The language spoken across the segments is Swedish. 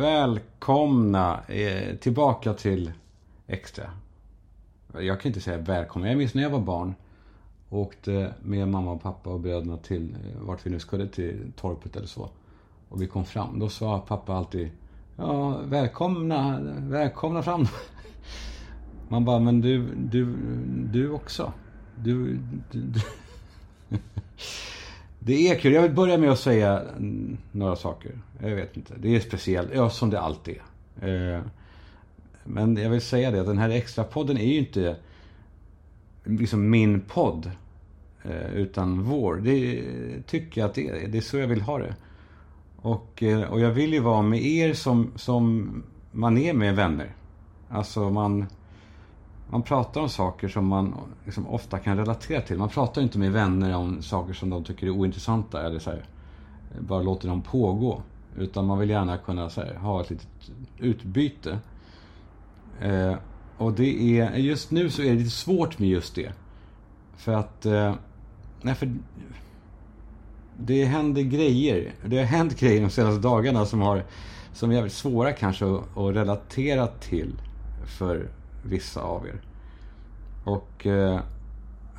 Välkomna eh, tillbaka till Extra. Jag kan inte säga välkomna. Jag minns när jag var barn. Åkte med mamma och pappa och bröderna till eh, vart vi nu skulle, till torpet eller så. Och vi kom fram. Då sa pappa alltid Ja, välkomna, välkomna fram. Man bara, men du, du, du också. Du, du, du. Det är kul. Jag vill börja med att säga några saker. Jag vet inte. Det är speciellt. Ja, som det alltid är. Eh, men jag vill säga det att den här extra podden är ju inte liksom min podd. Eh, utan vår. Det tycker jag att det är. Det är så jag vill ha det. Och, eh, och jag vill ju vara med er som, som man är med vänner. Alltså man, man pratar om saker som man liksom ofta kan relatera till. Man pratar inte med vänner om saker som de tycker är ointressanta eller så här, bara låter dem pågå. Utan man vill gärna kunna här, ha ett litet utbyte. Eh, och det är, just nu så är det lite svårt med just det. För att, eh, nej för det händer grejer. Det har hänt grejer de senaste dagarna som, har, som är jävligt svåra kanske att, att relatera till för vissa av er. Och eh,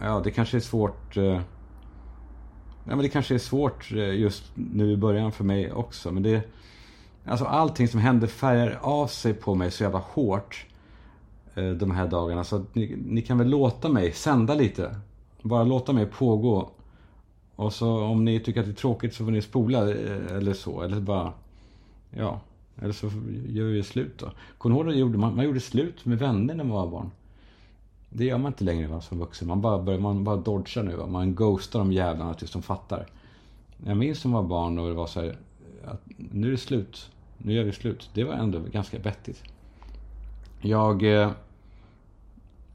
ja, det kanske är svårt. Eh, ja, men det kanske är svårt eh, just nu i början för mig också. Men det, alltså allting som händer färgar av sig på mig så jävla hårt eh, de här dagarna. Så ni, ni kan väl låta mig sända lite. Bara låta mig pågå och så om ni tycker att det är tråkigt så får ni spola eh, eller så. Eller bara... Ja. Eller så gör vi slut då. Kommer du ihåg man, man gjorde slut med vänner när man var barn? Det gör man inte längre va, som vuxen. Man bara, börjar, man bara dodgar nu. Va? Man ghostar de jävlarna tills de fattar. Jag minns som var barn och det var så här, att nu är det slut. Nu gör vi slut. Det var ändå ganska vettigt. Jag... Eh,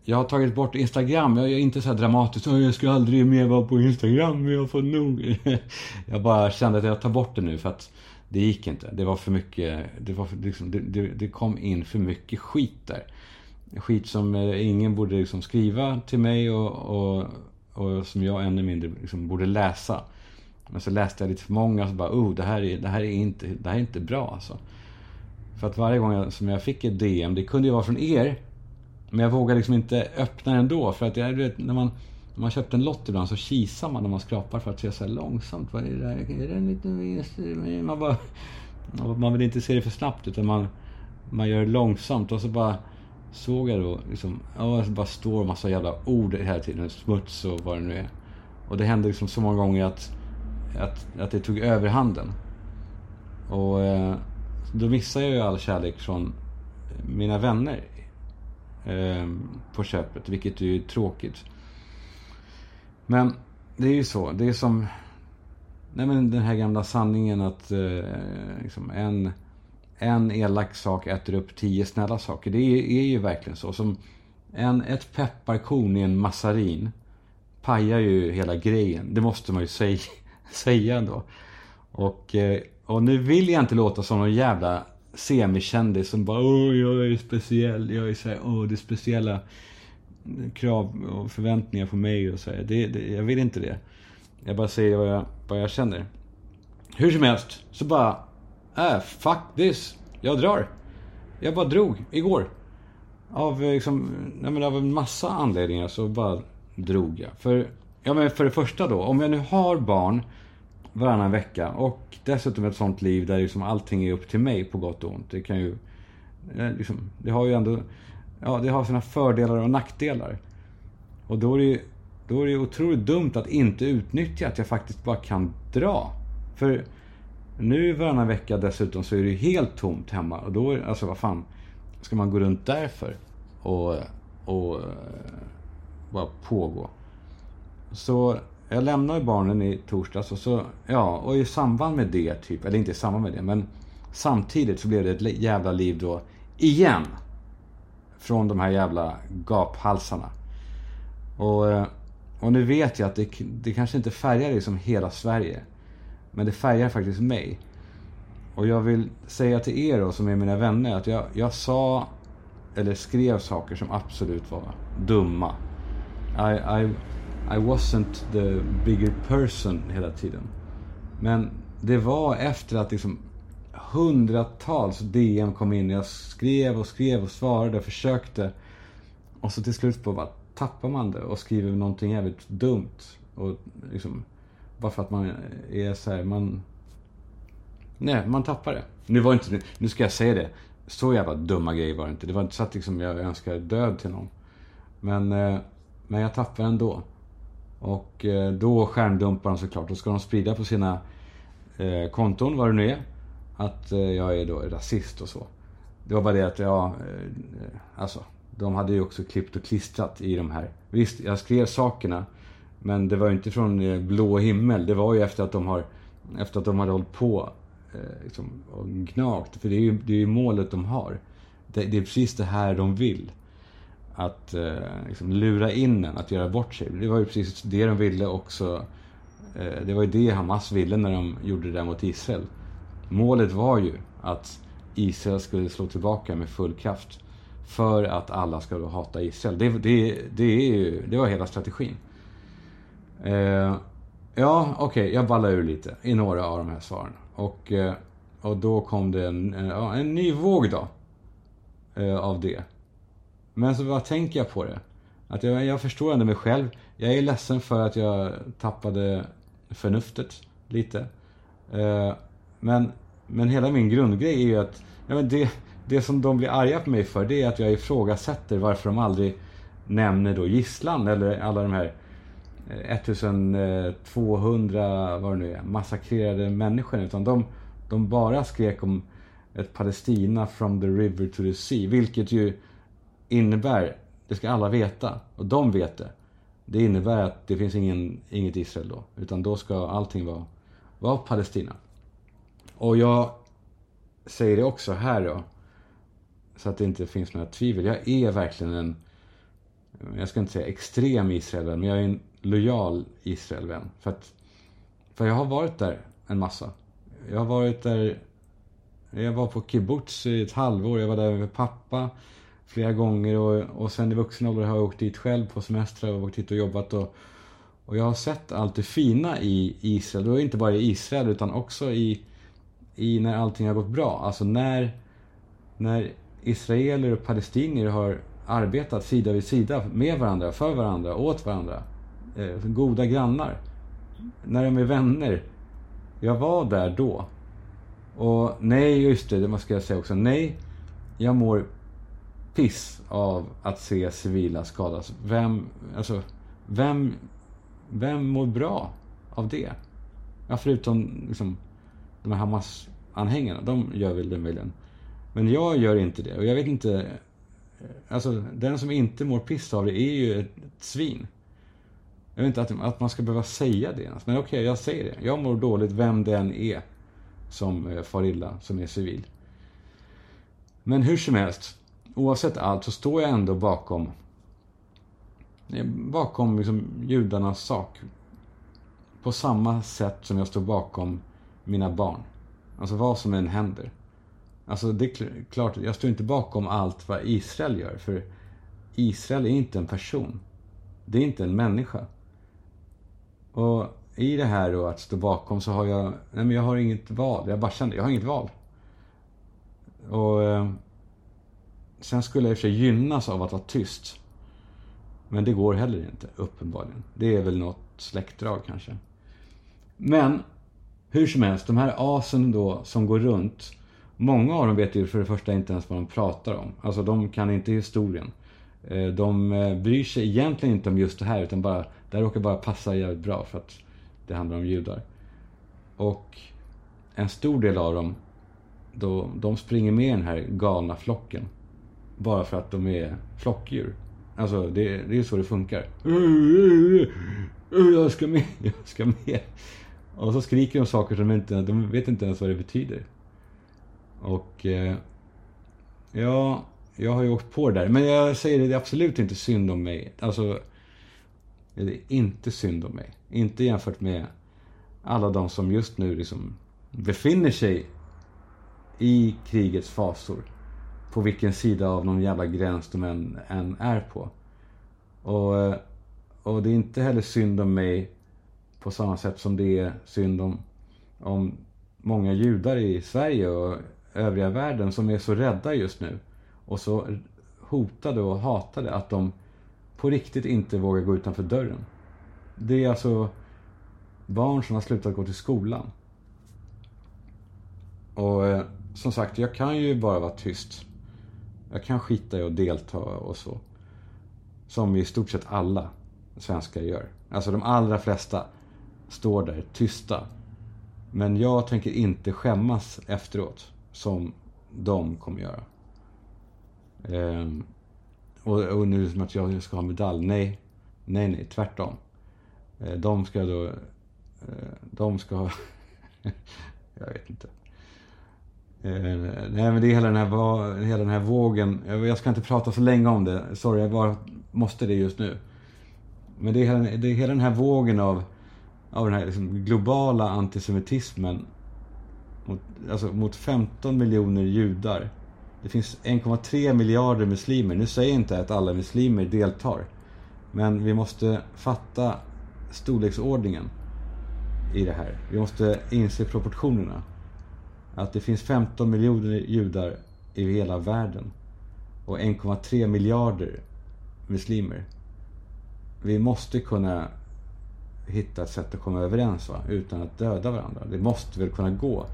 jag har tagit bort Instagram. Jag är inte så här dramatisk. Jag ska aldrig mer vara på Instagram. Jag får nog. Jag bara kände att jag tar bort det nu för att det gick inte. Det var för mycket. Det, var för, liksom, det, det, det, kom in för mycket skit där. Skit som eh, ingen borde liksom skriva till mig och, och, och som jag ännu mindre liksom borde läsa. Men så läste jag lite för många och så bara, oh, det här är, det här är, inte, det här är inte bra alltså. För att varje gång jag, som jag fick ett DM, det kunde ju vara från er. Men jag vågade liksom inte öppna den ändå. För att jag vet, när man, när man köpt en lott ibland så kisar man när man skrapar för att se så här långsamt. Vad är det där? Är det en liten vinst? Man bara... Man vill inte se det för snabbt utan man, man gör det långsamt och så bara såg jag då liksom, ja, det bara står en massa jävla ord hela tiden. Smuts och vad det nu är. Och det hände liksom så många gånger att, att, att det tog överhanden. Och eh, då missade jag ju all kärlek från mina vänner eh, på köpet, vilket är ju tråkigt. Men det är ju så. Det är som nej men den här gamla sanningen att eh, liksom en, en elak sak äter upp tio snälla saker. Det är, är ju verkligen så. Som en, ett pepparkorn i en massarin pajar ju hela grejen. Det måste man ju säga, säga ändå. Och, eh, och nu vill jag inte låta som någon jävla semikändis som bara åh, jag är speciell. Jag är så här, åh, det speciella krav och förväntningar på mig och så. Det, det, jag vill inte det. Jag bara säger vad jag, vad jag känner. Hur som helst, så bara, äh, fuck this. Jag drar. Jag bara drog igår. Av, eh, liksom, nej men av en massa anledningar så bara drog jag. För, ja men för det första då, om jag nu har barn varannan vecka. Och dessutom ett sånt liv där liksom allting är upp till mig på gott och ont. Det kan ju... Eh, liksom, det har ju ändå... Ja, det har sina fördelar och nackdelar. Och då är det ju då är det otroligt dumt att inte utnyttja att jag faktiskt bara kan dra. För nu varannan vecka dessutom så är det ju helt tomt hemma. Och då, alltså vad fan, ska man gå runt därför? Och, och eh, bara pågå. Så jag lämnade barnen i torsdags och så, ja, och i samband med det typ, eller inte i samband med det, men samtidigt så blev det ett jävla liv då, igen. Från de här jävla gaphalsarna. Och, eh, och nu vet jag att det, det kanske inte färgar liksom hela Sverige. Men det färgar faktiskt mig. Och jag vill säga till er då, som är mina vänner, att jag, jag sa eller skrev saker som absolut var dumma. I, I i wasn't the bigger person hela tiden. Men det var efter att liksom hundratals DM kom in. Jag skrev och skrev och svarade och försökte. Och så till slut bara tappar man det och skriver någonting jävligt dumt. Och liksom, bara för att man är så här, man... Nej, man tappar det. Nu var inte, nu ska jag säga det. Så jävla dumma grejer var det inte. Det var inte så att liksom jag önskade död till någon. Men, eh, men jag tappade ändå. Och eh, då skärmdumpar de såklart. Då ska de sprida på sina eh, konton, vad det nu är. Att eh, jag är då rasist och så. Det var bara det att jag, eh, alltså, de hade ju också klippt och klistrat i de här. Visst, jag skrev sakerna. Men det var ju inte från eh, blå himmel. Det var ju efter att de har, efter att de hade hållit på liksom, och gnagt. För det är ju, det är ju målet de har. Det, det är precis det här de vill att liksom lura in en att göra bort sig. Det var ju precis det de ville också. Det var ju det Hamas ville när de gjorde det där mot Israel. Målet var ju att Israel skulle slå tillbaka med full kraft. För att alla skulle hata Israel. Det, det, det, är ju, det var hela strategin. Eh, ja, okej, okay, jag ballar ur lite i några av de här svaren. Och, eh, och då kom det en, en, en ny våg då. Eh, av det. Men så vad tänker jag på det? Att jag, jag förstår ändå mig själv. Jag är ledsen för att jag tappade förnuftet lite. Eh, men, men hela min grundgrej är ju att ja, men det, det som de blir arga på mig för det är att jag ifrågasätter varför de aldrig nämner då gisslan eller alla de här eh, 1200, eh, vad det nu är, massakrerade människor. Utan de, de bara skrek om ett Palestina from the river to the sea. Vilket ju innebär, det ska alla veta, och de vet det. Det innebär att det finns ingen, inget Israel då. Utan då ska allting vara, vara Palestina. Och jag säger det också här då. Så att det inte finns några tvivel. Jag är verkligen en, jag ska inte säga extrem Israelvän, men jag är en lojal Israelvän. För att, för jag har varit där en massa. Jag har varit där, jag var på kibbutz i ett halvår, jag var där med pappa flera gånger och, och sen i vuxen ålder har jag åkt dit själv på semestrar och åkt dit och jobbat och, och jag har sett allt det fina i Israel. och inte bara i Israel utan också i, i när allting har gått bra. Alltså när, när israeler och palestinier har arbetat sida vid sida med varandra, för varandra, åt varandra. Eh, goda grannar. När de är vänner. Jag var där då. Och nej, just det, det måste jag säga också. Nej, jag mår piss av att se civila skadas. Vem, alltså, vem, vem mår bra av det? Ja, förutom liksom, de här Hamas-anhängarna. De gör väl den möjligen. Men jag gör inte det. Och jag vet inte... Eh, alltså, den som inte mår piss av det är ju ett, ett svin. Jag vet inte att, att man ska behöva säga det ens. Men okej, okay, jag säger det. Jag mår dåligt vem det än är som eh, far illa, som är civil. Men hur som helst oavsett allt så står jag ändå bakom eh, bakom liksom judarnas sak. På samma sätt som jag står bakom mina barn. Alltså vad som än händer. Alltså det är klart, jag står inte bakom allt vad Israel gör. För Israel är inte en person. Det är inte en människa. Och i det här då att stå bakom så har jag, nej men jag har inget val. Jag bara kände, jag har inget val. Och eh, Sen skulle jag i och för sig gynnas av att vara tyst. Men det går heller inte, uppenbarligen. Det är väl något släktdrag kanske. Men, hur som helst, de här asen då som går runt. Många av dem vet ju för det första inte ens vad de pratar om. Alltså de kan inte historien. Eh, de eh, bryr sig egentligen inte om just det här utan bara, det här råkar bara passa jävligt bra för att det handlar om judar. Och en stor del av dem, då, de springer med den här galna flocken. Bara för att de är flockdjur. Alltså det, det är så det funkar. Jag ska med, jag ska med. Och så skriker de saker som de inte, de vet inte ens vad det betyder. Och eh, ja, jag har ju åkt på det där. Men jag säger det, det är absolut inte synd om mig. Alltså, det är inte synd om mig. Inte jämfört med alla de som just nu liksom befinner sig i krigets fasor på vilken sida av någon jävla gräns de än, än är på. Och, eh, och det är inte heller synd om mig på samma sätt som det är synd om, om många judar i Sverige och övriga världen som är så rädda just nu. Och så hotade och hatade att de på riktigt inte vågar gå utanför dörren. Det är alltså barn som har slutat gå till skolan. Och eh, som sagt, jag kan ju bara vara tyst. Jag kan skita i att delta och så. Som i stort sett alla svenskar gör. Alltså de allra flesta står där tysta. Men jag tänker inte skämmas efteråt som de kommer göra. Ehm, och, och nu som att jag ska ha medalj. Nej, nej, nej, tvärtom. Ehm, de ska då... Eh, de ska ha... jag vet inte. Ehm, nej men det är hela den, här, hela den här vågen. Jag ska inte prata så länge om det. Sorry, jag bara måste det just nu. Men det är hela, det är hela den här vågen av, av den här liksom globala antisemitismen. Mot, alltså mot 15 miljoner judar. Det finns 1,3 miljarder muslimer. Nu säger jag inte att alla muslimer deltar. Men vi måste fatta storleksordningen i det här. Vi måste inse proportionerna. Att det finns 15 miljoner judar i hela världen. Och 1,3 miljarder muslimer. Vi måste kunna hitta ett sätt att komma överens va? utan att döda varandra. Det måste väl kunna gå.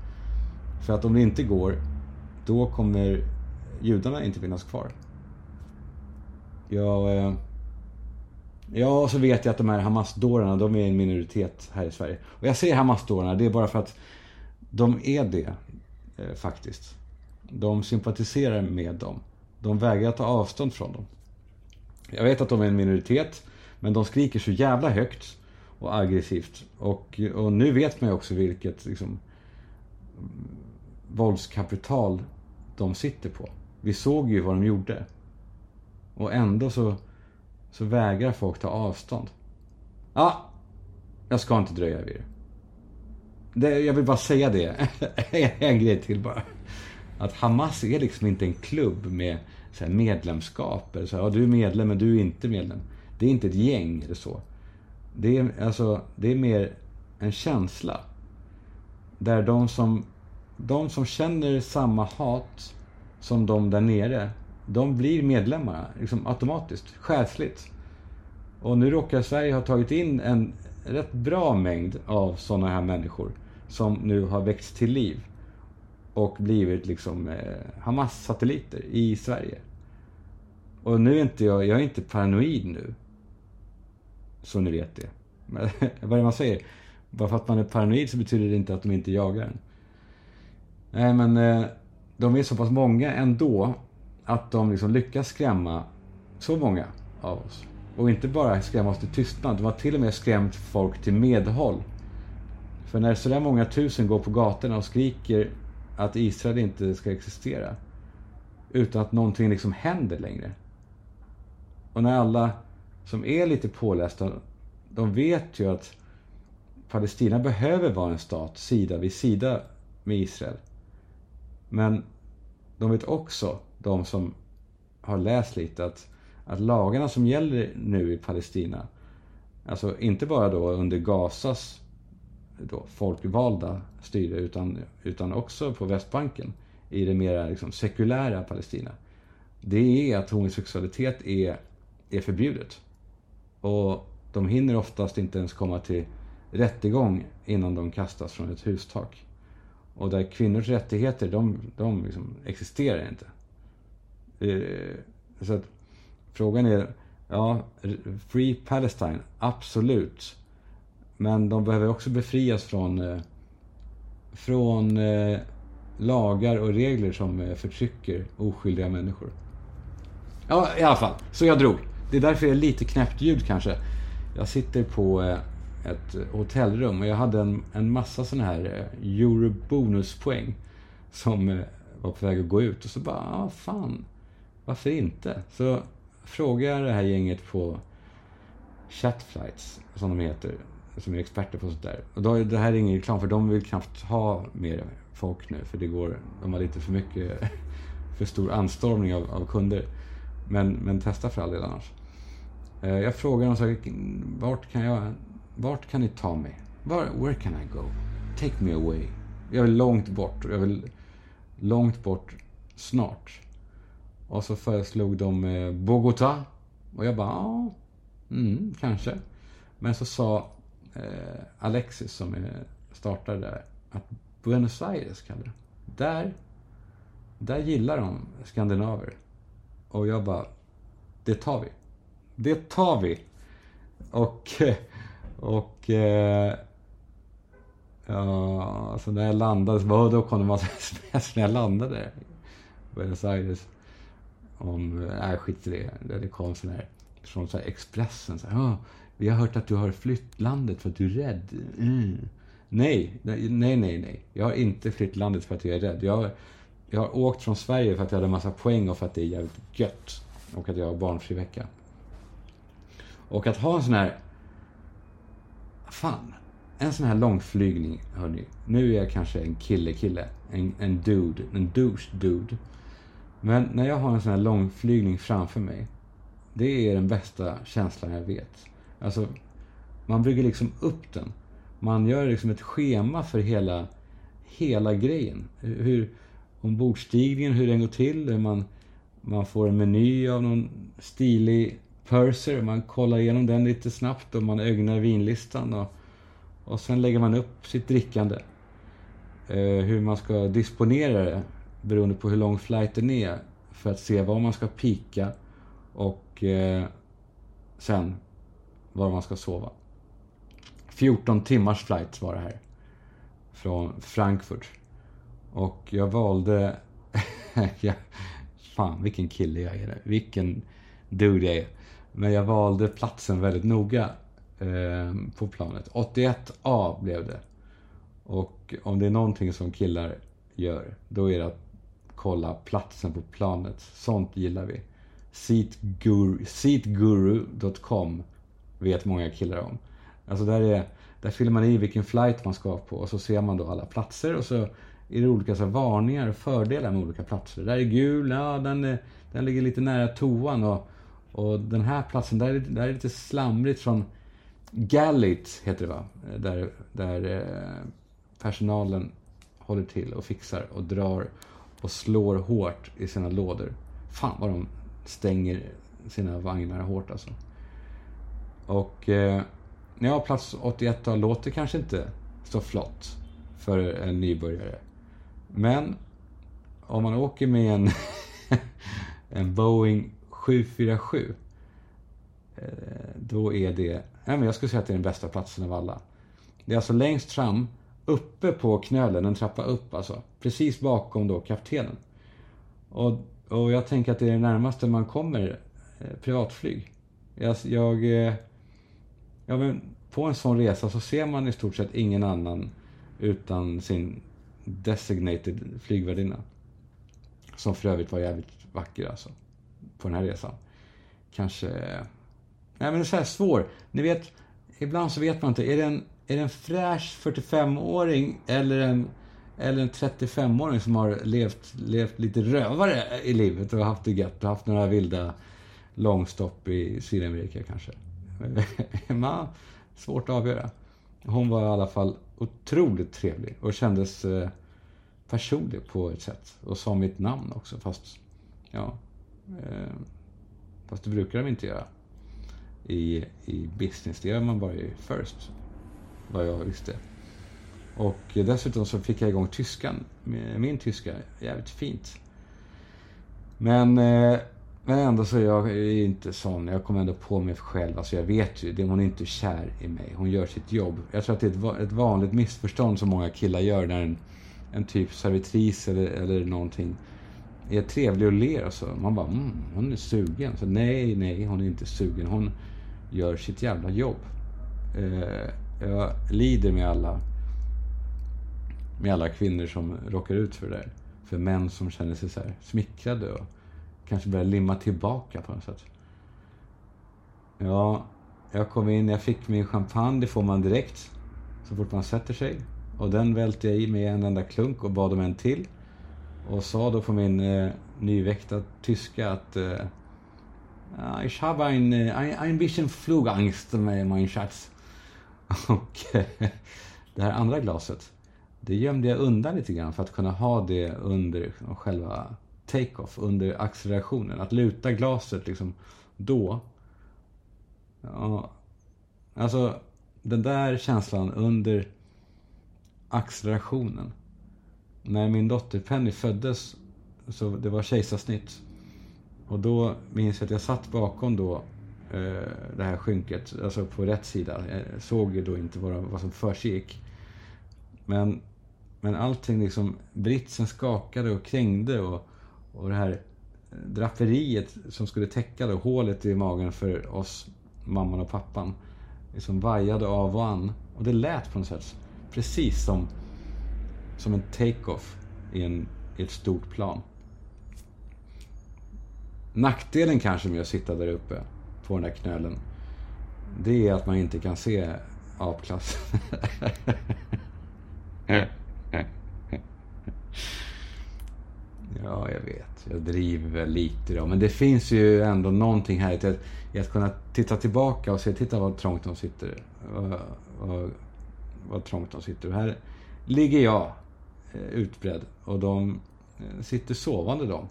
För att om det inte går, då kommer judarna inte finnas kvar. Jag, eh, ja, och så vet jag att de här Hamas-dårarna, de är en minoritet här i Sverige. Och jag säger Hamas-dårarna, det är bara för att de är det, eh, faktiskt. De sympatiserar med dem. De vägrar ta avstånd från dem. Jag vet att de är en minoritet, men de skriker så jävla högt och aggressivt. Och, och nu vet man ju också vilket liksom, våldskapital de sitter på. Vi såg ju vad de gjorde. Och ändå så, så vägrar folk ta avstånd. Ja, jag ska inte dröja vid det. det jag vill bara säga det. en grej till bara. Att Hamas är liksom inte en klubb med så medlemskap. Eller så här, ja, du är medlem men du är inte medlem. Det är inte ett gäng eller så. Det är, alltså, det är mer en känsla. Där de som, de som känner samma hat som de där nere, de blir medlemmar liksom automatiskt, själsligt. Och nu råkar Sverige ha tagit in en rätt bra mängd av sådana här människor som nu har växt till liv och blivit liksom eh, Hamas-satelliter i Sverige. Och nu är inte jag, jag är inte paranoid nu. Så ni vet det. Men, vad är det man säger? Bara för att man är paranoid så betyder det inte att de inte jagar en. Nej men eh, de är så pass många ändå att de liksom lyckas skrämma så många av oss. Och inte bara skrämma oss till tystnad, de har till och med skrämt folk till medhåll. För när sådär många tusen går på gatorna och skriker att Israel inte ska existera utan att någonting liksom händer längre. Och när alla som är lite pålästa, de vet ju att Palestina behöver vara en stat sida vid sida med Israel. Men de vet också, de som har läst lite, att, att lagarna som gäller nu i Palestina, alltså inte bara då under Gazas då folkvalda styre, utan, utan också på Västbanken, i det mer liksom sekulära Palestina. Det är att homosexualitet är, är förbjudet. Och de hinner oftast inte ens komma till rättegång innan de kastas från ett hustak. Och där kvinnors rättigheter, de, de liksom existerar inte. Eh, så att frågan är, ja, Free Palestine, absolut. Men de behöver också befrias från, eh, från eh, lagar och regler som förtrycker oskyldiga människor. Ja, i alla fall. Så jag drog. Det är därför det är lite knäppt ljud kanske. Jag sitter på eh, ett hotellrum och jag hade en, en massa sådana här eh, eurobonuspoäng som eh, var på väg att gå ut och så bara, ah, fan, varför inte? Så frågade jag det här gänget på Chatflights, som de heter, som är experter på sånt där. Och då, det här är ingen reklam, för de vill knappt ha mer folk nu, för det går, de har lite för mycket, för stor anstormning av, av kunder. Men, men testa för all del annars. Eh, jag frågar dem så här, vart kan jag vart kan ni ta mig? Var, where can I go? Take me away. Jag vill långt bort. Jag vill långt bort snart. Och så föreslog de eh, Bogota. Och jag bara, ja, mm, kanske. Men så sa eh, Alexis som eh, startade där att Buenos Aires, Kalle. Där, där gillar de skandinaver. Och jag bara, det tar vi. Det tar vi. Och, och eh, ja, alltså när jag landade, så bara, då kom det en massa sms när jag landade i Buenos Aires. Om, nej skit i det. Det kom sån här, från så här Expressen. Så här, oh, vi har hört att du har flytt landet för att du är rädd. Mm. Nej, nej, nej, nej. Jag har inte flytt landet för att jag är rädd. Jag, jag har åkt från Sverige för att jag hade en massa poäng och för att det är jävligt gött. Och att jag har barnfri vecka. Och att ha en sån här... Fan. En sån här långflygning, hörni. Nu är jag kanske en kille-kille. En, en dude. En douche-dude. Men när jag har en sån här långflygning framför mig. Det är den bästa känslan jag vet. Alltså, man bygger liksom upp den. Man gör liksom ett schema för hela, hela grejen. Hur ombordstigningen, hur den går till. Man, man får en meny av någon stilig purser. Man kollar igenom den lite snabbt och man ögnar vinlistan. Och, och sen lägger man upp sitt drickande. Eh, hur man ska disponera det beroende på hur lång flighten är. För att se var man ska pika och eh, sen var man ska sova. 14 timmars flight var det här. Från Frankfurt. Och jag valde... fan, vilken kille jag är. Vilken dude jag är. Men jag valde platsen väldigt noga eh, på planet. 81A blev det. Och om det är någonting som killar gör, då är det att kolla platsen på planet. Sånt gillar vi. Seatguru.com vet många killar om. Alltså där, är, där fyller man i vilken flight man ska på och så ser man då alla platser och så är det olika så varningar och fördelar med olika platser. Där är gul, ja den, är, den ligger lite nära toan och, och den här platsen, där, där är det lite slamrigt från Gallit heter det va? Där, där eh, personalen håller till och fixar och drar och slår hårt i sina lådor. Fan vad de stänger sina vagnar hårt alltså. Och eh, ja, plats 81 låter kanske inte så flott för en nybörjare. Men om man åker med en, en Boeing 747 eh, då är det, ja, men jag skulle säga att det är den bästa platsen av alla. Det är alltså längst fram, uppe på knölen, en trappa upp alltså. Precis bakom då kaptenen. Och, och jag tänker att det är det närmaste man kommer eh, privatflyg. Jag, jag, eh, jag, men på en sån resa så ser man i stort sett ingen annan utan sin designated flygvärdinna. Som för övrigt var jävligt vacker alltså. På den här resan. Kanske... Nej men det är så här svår. Ni vet, ibland så vet man inte. Är det en, är det en fräsch 45-åring eller en, eller en 35-åring som har levt, levt lite rövare i livet och haft det gött och haft några vilda långstopp i Sydamerika kanske. Man, svårt att avgöra. Hon var i alla fall otroligt trevlig och kändes eh, personlig på ett sätt. Och sa mitt namn också, fast... Ja. Eh, fast det brukar de inte göra i, i business. Det gör man bara i first, vad jag visste. Och dessutom så fick jag igång tyskan, min tyska, jävligt fint. Men eh, men ändå så är jag inte sån. Jag kommer ändå på mig själv. Alltså jag vet ju, hon är inte kär i mig. Hon gör sitt jobb. Jag tror att det är ett vanligt missförstånd som många killar gör när en, en typ servitris eller, eller någonting är trevlig och ler och så. Man bara, mm, hon är sugen. Så nej, nej, hon är inte sugen. Hon gör sitt jävla jobb. Eh, jag lider med alla med alla kvinnor som råkar ut för det där. För män som känner sig så här smickrade och kanske börjar limma tillbaka på något sätt. Ja, jag kom in, jag fick min champagne, det får man direkt. Så fort man sätter sig. Och den välte jag i med en enda klunk och bad om en till. Och sa då på min eh, nyväckta tyska att eh, Ich habe ein, eh, ein, ein bisschen Flugangst, mein Schatz. Och eh, det här andra glaset, det gömde jag undan lite grann för att kunna ha det under själva take-off, under accelerationen. Att luta glaset liksom då. Ja, alltså den där känslan under accelerationen. När min dotter Penny föddes, så det var kejsarsnitt. Och då minns jag att jag satt bakom då eh, det här skynket, alltså på rätt sida. Jag såg ju då inte vad, vad som försiggick. Men, men allting liksom, britsen skakade och krängde och, och det här draperiet som skulle täcka då, hålet i magen för oss, mamman och pappan, liksom vajade av och an. Och det lät på något sätt precis som, som en take-off i, en, i ett stort plan. Nackdelen kanske med att sitta där uppe på den där knölen, det är att man inte kan se apklass. Ja, jag vet. Jag driver väl lite då. Men det finns ju ändå någonting här i att, i att kunna titta tillbaka och se, titta vad trångt de sitter. Vad, vad, vad trångt de sitter. Och här ligger jag Eh, utbredd och de eh, sitter sovande de.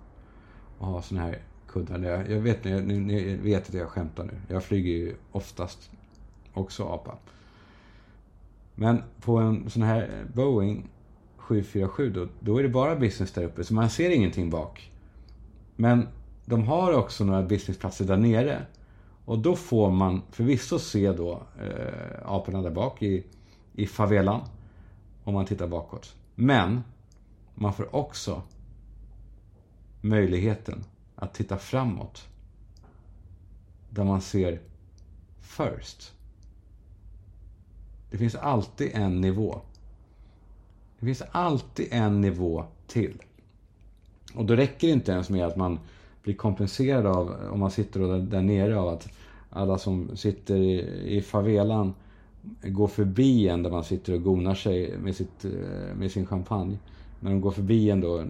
Och har såna här kuddar. Jag, jag vet, ni, ni vet att jag skämtar nu. Jag flyger ju oftast också apa. Men på en sån här Boeing 747 då, då är det bara business där uppe, så man ser ingenting bak. Men de har också några businessplatser där nere. Och då får man förvisso se då eh, aporna där bak i, i favelan. Om man tittar bakåt. Men man får också möjligheten att titta framåt. Där man ser first. Det finns alltid en nivå. Det finns alltid en nivå till. Och då räcker det inte ens med att man blir kompenserad av, om man sitter där, nere, av att alla som sitter i, i favelan går förbi en där man sitter och gonar sig med, sitt, eh, med sin champagne. När de går förbi en då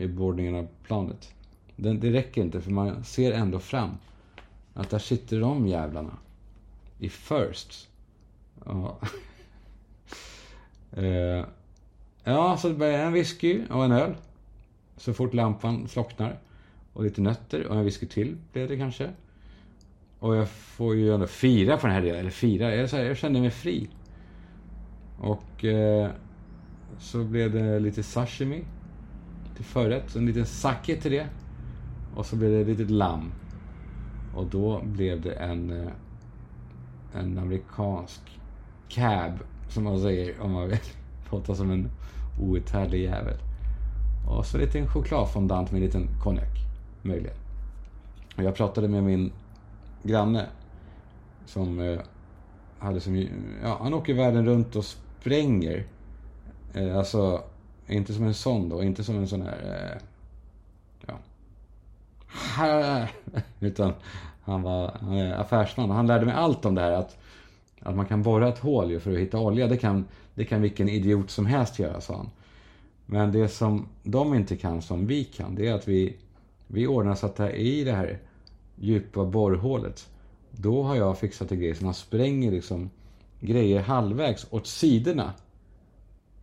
i bordningen av planet. Det, det räcker inte för man ser ändå fram. Att där sitter de jävlarna. I first. Ja. uh, Ja, så det blir en whisky och en öl. Så fort lampan slocknar. Och lite nötter och en whisky till blev det kanske. Och jag får ju ändå fira på den här delen. Eller fira, jag, jag kände mig fri. Och eh, så blev det lite sashimi till förrätt. En liten sake till det. Och så blev det ett litet lamm. Och då blev det en, eh, en amerikansk cab, som man säger om man vill låta som en outhärdlig jävel. Och så lite en chokladfondant med en liten konjak, möjligen. Och jag pratade med min granne som eh, hade som, ja, han åker världen runt och spränger. Eh, alltså, inte som en sån då, inte som en sån här, eh, ja. Utan han var han är affärsman och han lärde mig allt om det här att, att man kan borra ett hål för att hitta olja. Det kan det kan vilken idiot som helst göra, sa han. Men det som de inte kan, som vi kan, det är att vi, vi ordnar så att det i det här djupa borrhålet, då har jag fixat en grej så man spränger liksom grejer halvvägs åt sidorna.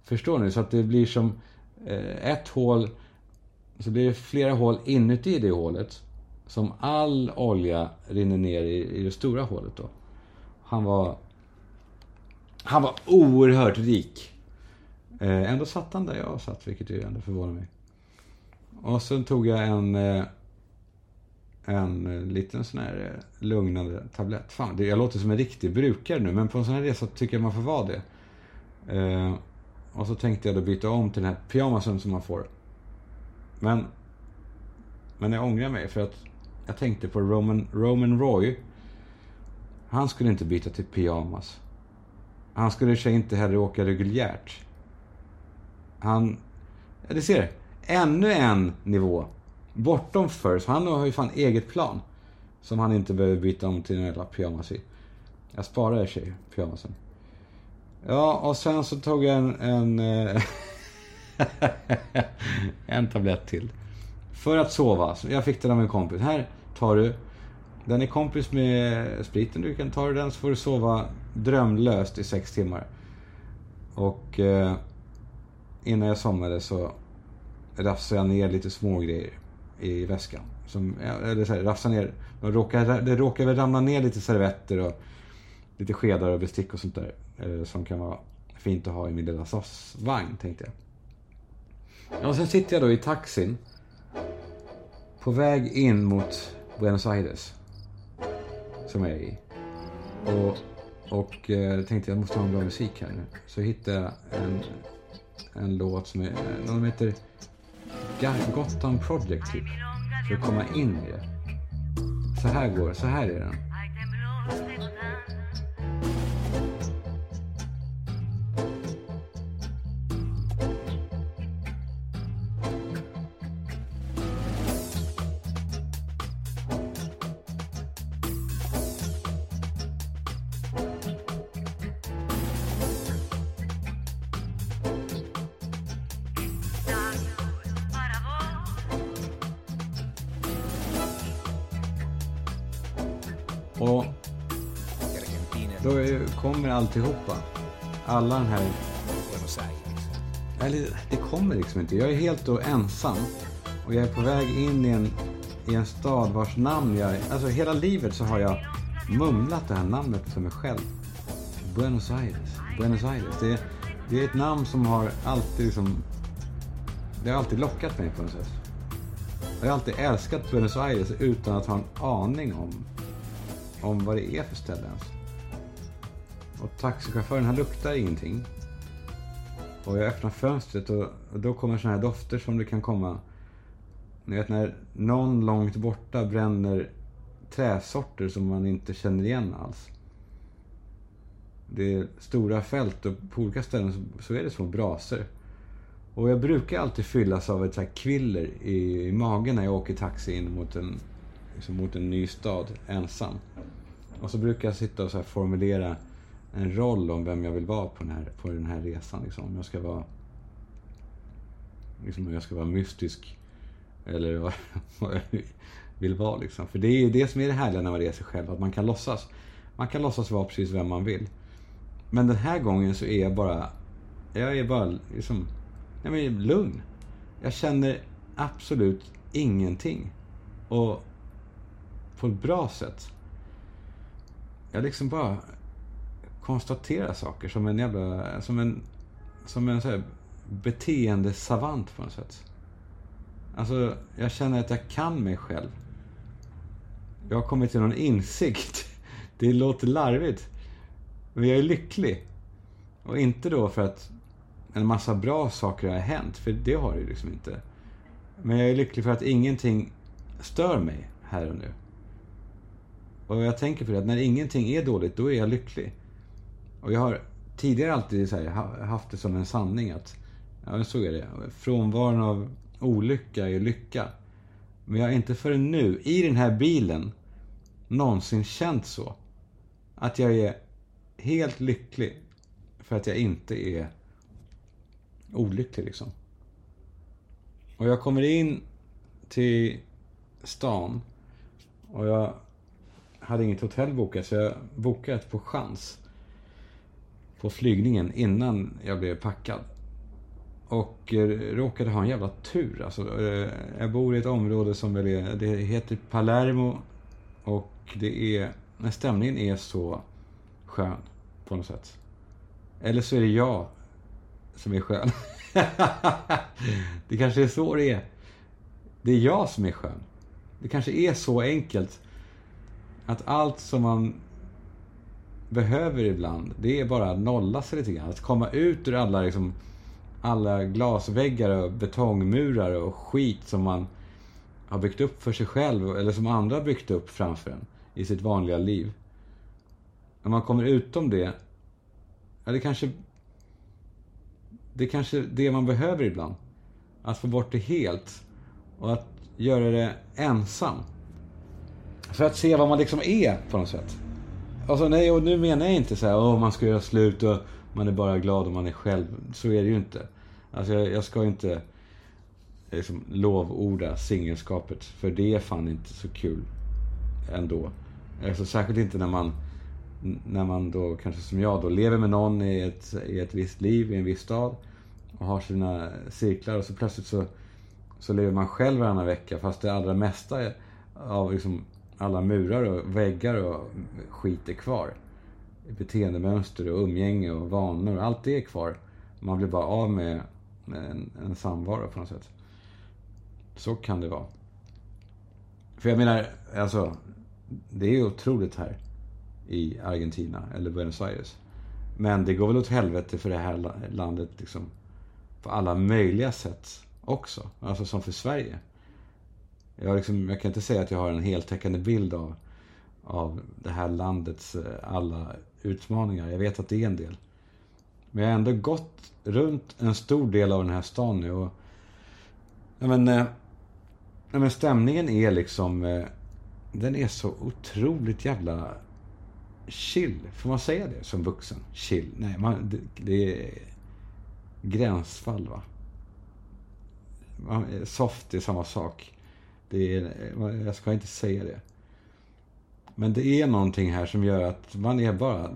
Förstår ni? Så att det blir som eh, ett hål, så blir det flera hål inuti det hålet. Som all olja rinner ner i, i det stora hålet då. Han var han var oerhört rik. Eh, ändå satt han där jag satt, vilket ju ändå förvånar mig. Och sen tog jag en, eh, en eh, liten sån här eh, lugnande tablett. Fan, jag låter som en riktig brukare nu, men på en sån här resa tycker jag man får vara det. Eh, och så tänkte jag då byta om till den här pyjamasen som man får. Men, men jag ångrar mig för att jag tänkte på Roman, Roman Roy. Han skulle inte byta till pyjamas. Han skulle sig inte heller åka reguljärt. Han... Ja, det ser. Ännu en nivå. Bortom first. Han har ju fan eget plan. Som han inte behöver byta om till en jävla pyjamas i. Jag sparar i sig pyjamasen. Ja, och sen så tog jag en... En, eh, en tablett till. För att sova. Jag fick den av en kompis. Här tar du. Den är kompis med spriten. Du kan ta den så får du sova drömlöst i sex timmar. Och... Eh, innan jag somnade så rafsade jag ner lite smågrejer i väskan. Som, eller så här, rafsa ner. Det råkade, det råkar väl ramla ner lite servetter och lite skedar och bestick och sånt där. Eh, som kan vara fint att ha i min lilla SAS-vagn, tänkte jag. Och sen sitter jag då i taxin. På väg in mot Buenos Aires. Som jag är i. Och, och eh, tänkte jag måste ha en bra musik här nu. Så hittade jag en, en låt som är, eh, någon heter Gotham Project typ. För att komma in i det. Så här går så här är den. Och då kommer alltihopa. Alla den här... Eller det kommer liksom inte. Jag är helt då ensam. Och jag är på väg in i en, i en stad vars namn jag... Alltså hela livet så har jag mumlat det här namnet för mig själv. Buenos Aires. Buenos Aires. Det, det är ett namn som har alltid liksom... Det har alltid lockat mig på något sätt. Jag har alltid älskat Buenos Aires utan att ha en aning om om vad det är för ställe ens. Och taxichauffören han luktar ingenting. Och jag öppnar fönstret och, och då kommer såna här dofter som det kan komma. Ni vet när någon långt borta bränner träsorter som man inte känner igen alls. Det är stora fält och på olika ställen så, så är det små braser. Och jag brukar alltid fyllas av ett så här kviller i, i magen när jag åker taxi in mot en, liksom mot en ny stad ensam. Och så brukar jag sitta och så formulera en roll om vem jag vill vara på den här, på den här resan. Liksom. Om jag ska vara liksom, om jag ska vara mystisk eller vad, vad jag vill vara. Liksom. För det är ju det som är det härliga när man reser själv, att man kan låtsas. Man kan låtsas vara precis vem man vill. Men den här gången så är jag bara, jag är bara liksom, jag är lugn. Jag känner absolut ingenting. Och på ett bra sätt. Jag liksom bara konstaterar saker som en jävla, som en, som en så här beteendesavant på något sätt. Alltså, jag känner att jag kan mig själv. Jag har kommit till någon insikt. Det låter larvigt. Men jag är lycklig. Och inte då för att en massa bra saker har hänt, för det har det ju liksom inte. Men jag är lycklig för att ingenting stör mig här och nu. Och jag tänker på det, att när ingenting är dåligt, då är jag lycklig. Och jag har tidigare alltid så här, haft det som en sanning att, ja så är det, frånvaron av olycka är lycka. Men jag har inte förrän nu, i den här bilen, någonsin känt så. Att jag är helt lycklig för att jag inte är olycklig liksom. Och jag kommer in till stan och jag hade inget hotell bokat så jag bokade ett på chans. På flygningen innan jag blev packad. Och eh, råkade ha en jävla tur. Alltså, eh, jag bor i ett område som väl är, det heter Palermo. Och det är, när stämningen är så skön på något sätt. Eller så är det jag som är skön. det kanske är så det är. Det är jag som är skön. Det kanske är så enkelt att allt som man behöver ibland, det är bara att nolla sig lite grann. Att komma ut ur alla, liksom, alla glasväggar och betongmurar och skit som man har byggt upp för sig själv eller som andra har byggt upp framför en i sitt vanliga liv. När man kommer utom det, ja, det kanske det är kanske det man behöver ibland. Att få bort det helt och att göra det ensam. För att se vad man liksom är på något sätt. Alltså, nej, och nu menar jag inte så här, oh, man ska göra slut och man är bara glad om man är själv. Så är det ju inte. Alltså jag, jag ska inte liksom, lovorda singelskapet. För det är fan inte så kul ändå. Alltså, särskilt inte när man, när man då, kanske som jag då, lever med någon i ett, i ett visst liv, i en viss stad. och har sina cirklar och så plötsligt så, så lever man själv varannan vecka fast det allra mesta av liksom alla murar och väggar och skit är kvar. Beteendemönster och umgänge och vanor, allt det är kvar. Man blir bara av med en, en samvaro på något sätt. Så kan det vara. För jag menar, alltså, det är ju otroligt här i Argentina eller Buenos Aires. Men det går väl åt helvete för det här landet liksom på alla möjliga sätt också. Alltså som för Sverige. Jag, liksom, jag kan inte säga att jag har en heltäckande bild av, av det här landets eh, alla utmaningar. Jag vet att det är en del. Men jag har ändå gått runt en stor del av den här stan nu och... Ja men... Eh, ja, men stämningen är liksom... Eh, den är så otroligt jävla chill. Får man säga det som vuxen? Chill? Nej, man, det, det är gränsfall va. Soft är samma sak. Det är, jag ska inte säga det. Men det är någonting här som gör att man är bara...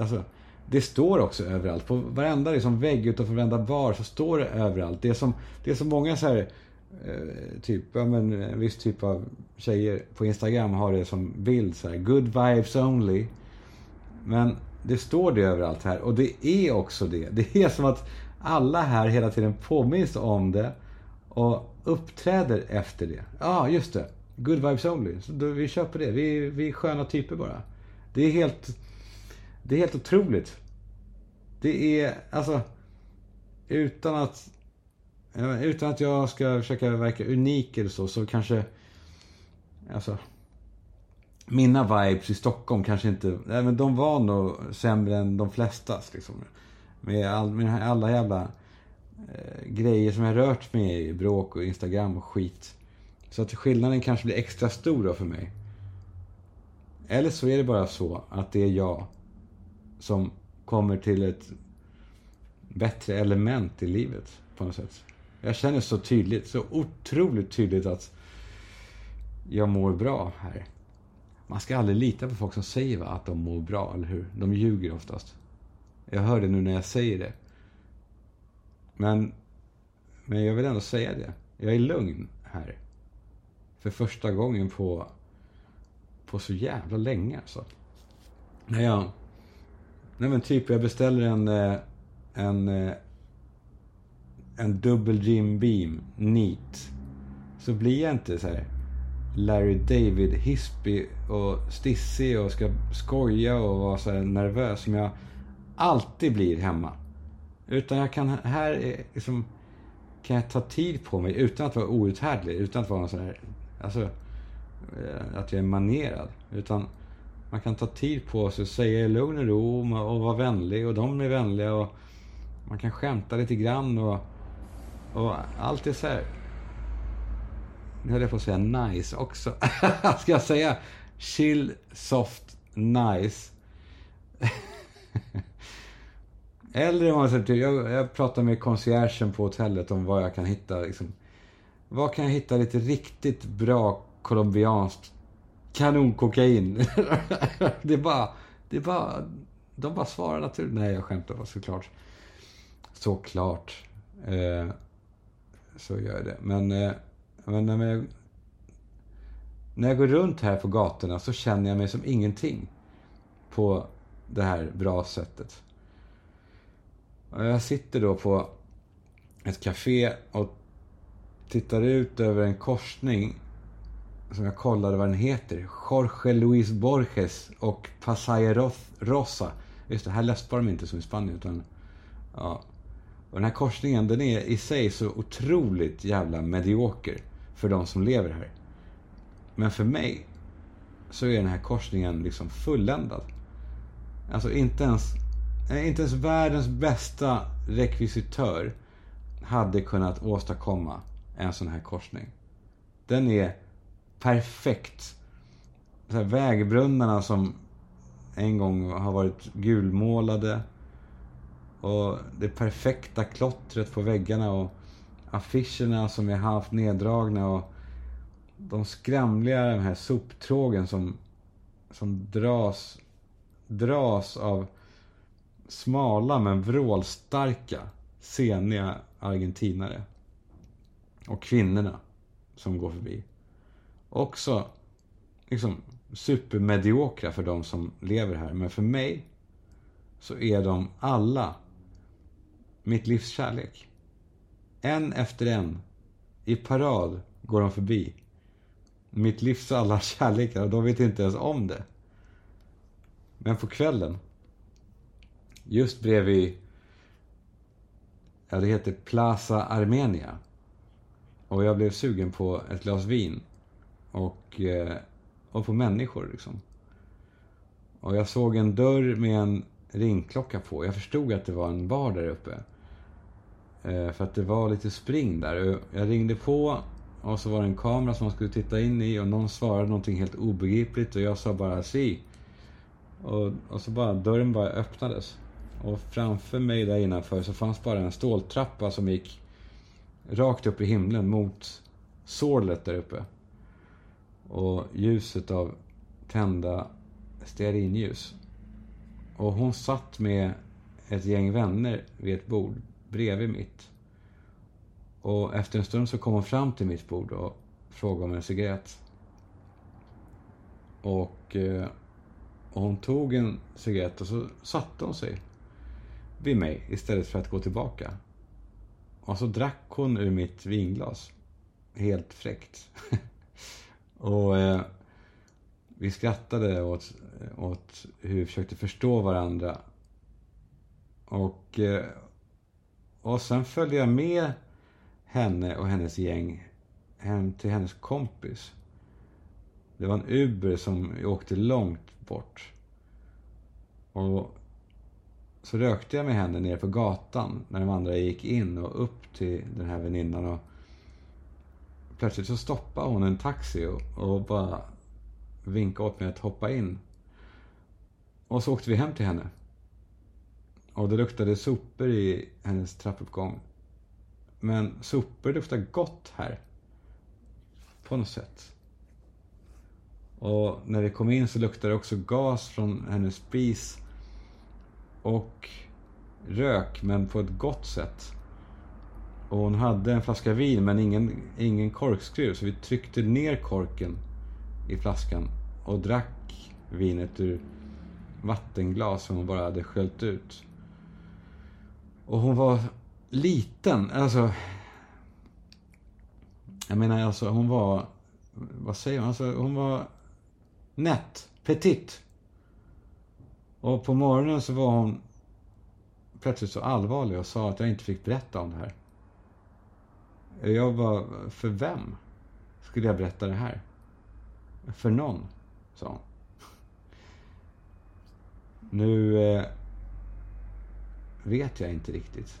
Alltså, det står också överallt. På varenda liksom, vägg utanför varenda bar så står det överallt. Det är som, det är som många så här... Eh, typ, ja men en viss typ av tjejer på Instagram har det som bild så här, Good vibes only. Men det står det överallt här. Och det är också det. Det är som att alla här hela tiden påminns om det. Och uppträder efter det. Ja, ah, just det. Good vibes only. Så då, vi köper det. Vi, vi är sköna typer bara. Det är helt... Det är helt otroligt. Det är, alltså... Utan att... Utan att jag ska försöka verka unik eller så, så kanske... Alltså... Mina vibes i Stockholm kanske inte... Nej, men de var nog sämre än de flestas liksom. Med, all, med alla jävla eh, grejer som jag rört mig i, bråk och Instagram och skit. Så att skillnaden kanske blir extra stor då för mig. Eller så är det bara så att det är jag som kommer till ett bättre element i livet på något sätt. Jag känner så tydligt, så otroligt tydligt att jag mår bra här. Man ska aldrig lita på folk som säger va, att de mår bra, eller hur? De ljuger oftast. Jag hör det nu när jag säger det. Men, men jag vill ändå säga det. Jag är lugn här. För första gången på, på så jävla länge alltså. När jag... Nej men typ, jag beställer en... Eh, en... Eh, en dubbel Jim Beam, neat. Så blir jag inte så här Larry David hispig och stissig och ska skoja och vara så nervös som jag alltid blir hemma. Utan jag kan, här eh, liksom, kan jag ta tid på mig utan att vara outhärdlig, utan att vara någon sån här, alltså, eh, att jag är manerad. Utan man kan ta tid på sig och säga i lugn och ro och vara vänlig och de är vänliga och man kan skämta lite grann och, och allt är så här. Nu höll jag på att säga nice också. Ska jag säga chill, soft, nice? Eller om man säger, jag, jag pratar med conciergen på hotellet om vad jag kan hitta. Liksom, vad kan jag hitta lite riktigt bra colombianskt kanonkokain? det är bara, det är bara, de bara svarar naturligt. Nej, jag skämtar bara såklart. Såklart. Eh, så gör jag det. Men, eh, men när, jag, när jag går runt här på gatorna så känner jag mig som ingenting. På det här bra sättet. Jag sitter då på ett café och tittar ut över en korsning som jag kollade vad den heter. Jorge Luis Borges och Pasaya Rosa. Just det, här läspar de inte som i Spanien utan... Ja. Och den här korsningen, den är i sig så otroligt jävla medioker för de som lever här. Men för mig så är den här korsningen liksom fulländad. Alltså inte ens Eh, inte ens världens bästa rekvisitör hade kunnat åstadkomma en sån här korsning. Den är perfekt. Så här, vägbrunnarna som en gång har varit gulmålade. Och det perfekta klottret på väggarna och affischerna som är halvt neddragna och de skramliga, de här soptrågen som, som dras, dras av smala men vrålstarka seniga argentinare. Och kvinnorna som går förbi. Också liksom supermediokra för de som lever här. Men för mig så är de alla mitt livs kärlek. En efter en, i parad, går de förbi. Mitt livs alla kärlekar och de vet inte ens om det. Men på kvällen, just bredvid, ja det heter Plaza Armenia. Och jag blev sugen på ett glas vin. Och, eh, och på människor liksom. Och jag såg en dörr med en ringklocka på. Jag förstod att det var en bar där uppe. Eh, för att det var lite spring där. Jag ringde på och så var det en kamera som man skulle titta in i och någon svarade någonting helt obegripligt och jag sa bara si. Och, och så bara dörren bara öppnades. Och framför mig där innanför så fanns bara en ståltrappa som gick rakt upp i himlen mot sorlet där uppe. Och ljuset av tända stearinljus. Och hon satt med ett gäng vänner vid ett bord bredvid mitt. Och efter en stund så kom hon fram till mitt bord och frågade om en cigarett. Och, eh, och hon tog en cigarett och så satte hon sig vid mig istället för att gå tillbaka. Och så drack hon ur mitt vinglas. Helt fräckt. och eh, vi skrattade åt, åt hur vi försökte förstå varandra. Och, eh, och sen följde jag med henne och hennes gäng hem till hennes kompis. Det var en Uber som åkte långt bort. Och så rökte jag med henne nere på gatan när de andra gick in och upp till den här väninnan. Och plötsligt så stoppade hon en taxi och, och bara vinkade åt mig att hoppa in. Och så åkte vi hem till henne. Och det luktade sopor i hennes trappuppgång. Men sopor luktar gott här. På något sätt. Och när vi kom in så luktade det också gas från hennes spis. Och rök, men på ett gott sätt. Och hon hade en flaska vin, men ingen, ingen korkskruv. Så vi tryckte ner korken i flaskan och drack vinet ur vattenglas som hon bara hade sköljt ut. Och hon var liten, alltså... Jag menar alltså, hon var... Vad säger man? Alltså, hon var nätt, petit. Och på morgonen så var hon plötsligt så allvarlig och sa att jag inte fick berätta om det här. Jag var för vem skulle jag berätta det här? För någon, sa hon. Nu eh, vet jag inte riktigt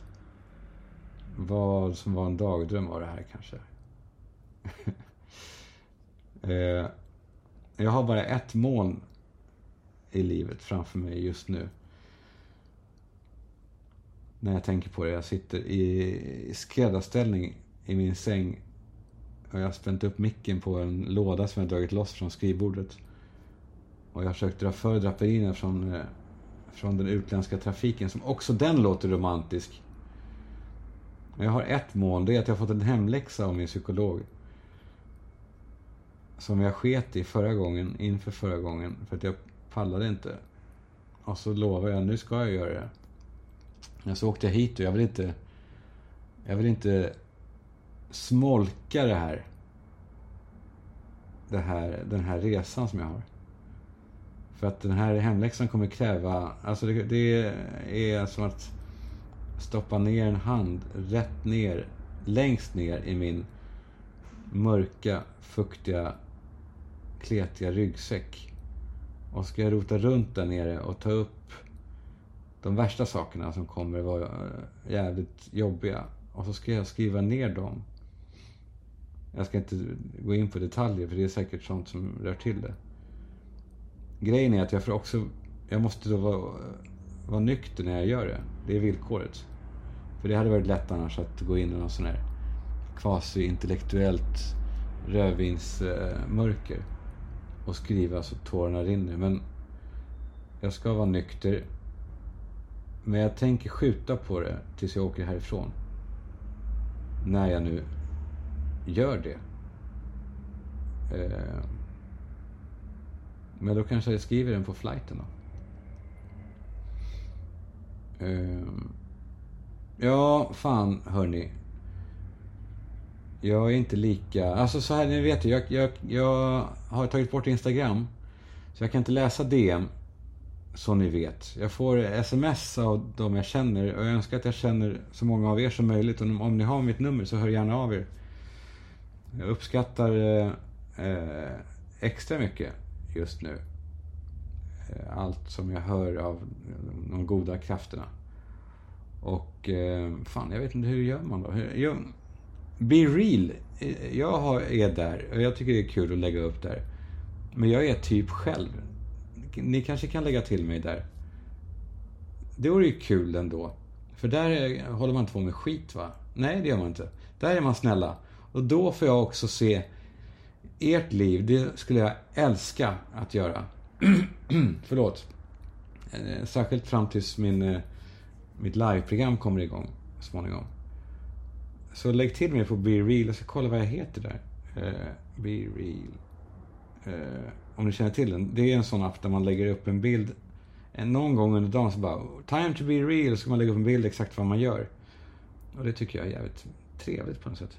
vad som var en dagdröm av det här kanske. eh, jag har bara ett moln i livet framför mig just nu. När jag tänker på det. Jag sitter i skräddarställning i min säng. Och jag har spänt upp micken på en låda som jag dragit loss från skrivbordet. Och jag har försökt dra för draperierna från, eh, från den utländska trafiken som också den låter romantisk. Men jag har ett mål, det är att jag har fått en hemläxa av min psykolog. Som jag sket i förra gången, inför förra gången, för att jag pallade inte. Och så lovade jag, nu ska jag göra det. Men så åkte jag hit och jag vill inte... Jag vill inte smolka det här. Det här den här resan som jag har. För att den här hemläxan kommer kräva... Alltså det, det är som att stoppa ner en hand rätt ner, längst ner i min mörka, fuktiga, kletiga ryggsäck. Och ska jag rota runt där nere och ta upp de värsta sakerna som kommer vara eh, jävligt jobbiga. Och så ska jag skriva ner dem. Jag ska inte gå in på detaljer för det är säkert sånt som rör till det. Grejen är att jag får också, jag måste då vara, vara nykter när jag gör det. Det är villkoret. För det hade varit lätt annars att gå in i någon sån här kvasi-intellektuellt rödvinsmörker och skriva så tårarna rinner. Men jag ska vara nykter Men jag tänker skjuta på det tills jag åker härifrån. När jag nu gör det. Eh, men då kanske jag skriver den på flighten då. Eh, ja, fan hörni. Jag är inte lika... Alltså så här, ni vet jag, jag, jag har tagit bort Instagram. Så jag kan inte läsa DM. Så ni vet. Jag får sms av de jag känner och jag önskar att jag känner så många av er som möjligt. Och om ni har mitt nummer så hör gärna av er. Jag uppskattar eh, extra mycket just nu. Eh, allt som jag hör av de goda krafterna. Och eh, fan, jag vet inte hur gör man då? Hur, jag, Be real. Jag har, är där och jag tycker det är kul att lägga upp där. Men jag är typ själv. Ni kanske kan lägga till mig där. Det vore ju kul ändå. För där håller man inte på med skit va? Nej, det gör man inte. Där är man snälla. Och då får jag också se ert liv. Det skulle jag älska att göra. Förlåt. Eh, särskilt fram tills min, eh, mitt liveprogram kommer igång småningom. Så lägg till mig på Be Real. Jag ska kolla vad jag heter där. Uh, Be Real. Uh, om ni känner till den. Det är en sån app där man lägger upp en bild. Någon gång under dagen så bara Time to be real. Så ska man lägga upp en bild exakt vad man gör. Och det tycker jag är jävligt trevligt på något sätt.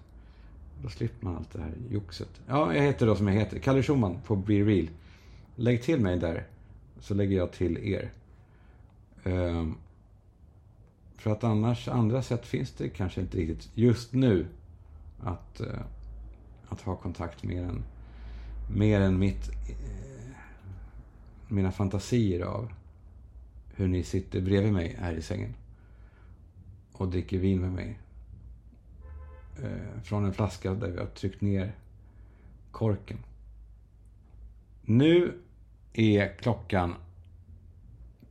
Då slipper man allt det här joxet. Ja, jag heter då som jag heter. Kalle Schumann på Be Real. Lägg till mig där. Så lägger jag till er. Um, för att annars, andra sätt finns det kanske inte riktigt just nu att, eh, att ha kontakt mer än, mer än mitt, eh, mina fantasier av hur ni sitter bredvid mig här i sängen och dricker vin med mig. Eh, från en flaska där vi har tryckt ner korken. Nu är klockan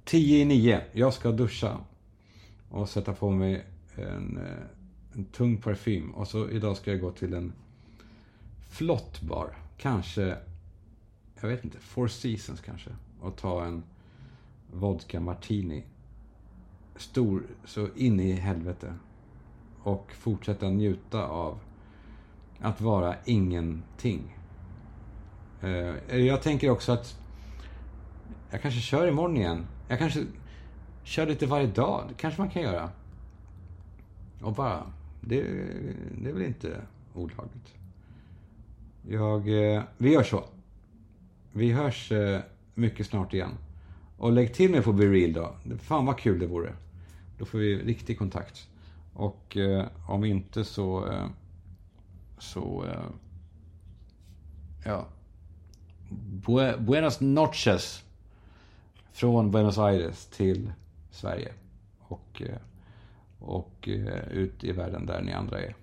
tio i nio. Jag ska duscha och sätta på mig en, eh, en tung parfym. Och så idag ska jag gå till en flott bar. Kanske, jag vet inte, Four Seasons kanske. Och ta en vodka martini. Stor så in i helvete. Och fortsätta njuta av att vara ingenting. Eh, jag tänker också att jag kanske kör imorgon igen. Jag kanske Kör lite varje dag. Det kanske man kan göra. Och bara... Det, det är väl inte olagligt. Jag... Eh, vi gör så. Vi hörs eh, mycket snart igen. Och lägg till mig på BeReal då. Fan vad kul det vore. Då får vi riktig kontakt. Och eh, om inte så... Eh, så... Eh, ja. Buenas noches. Från Buenos Aires till Sverige. Och, eh, och eh, ut i världen där ni andra är.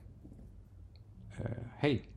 Eh, hej!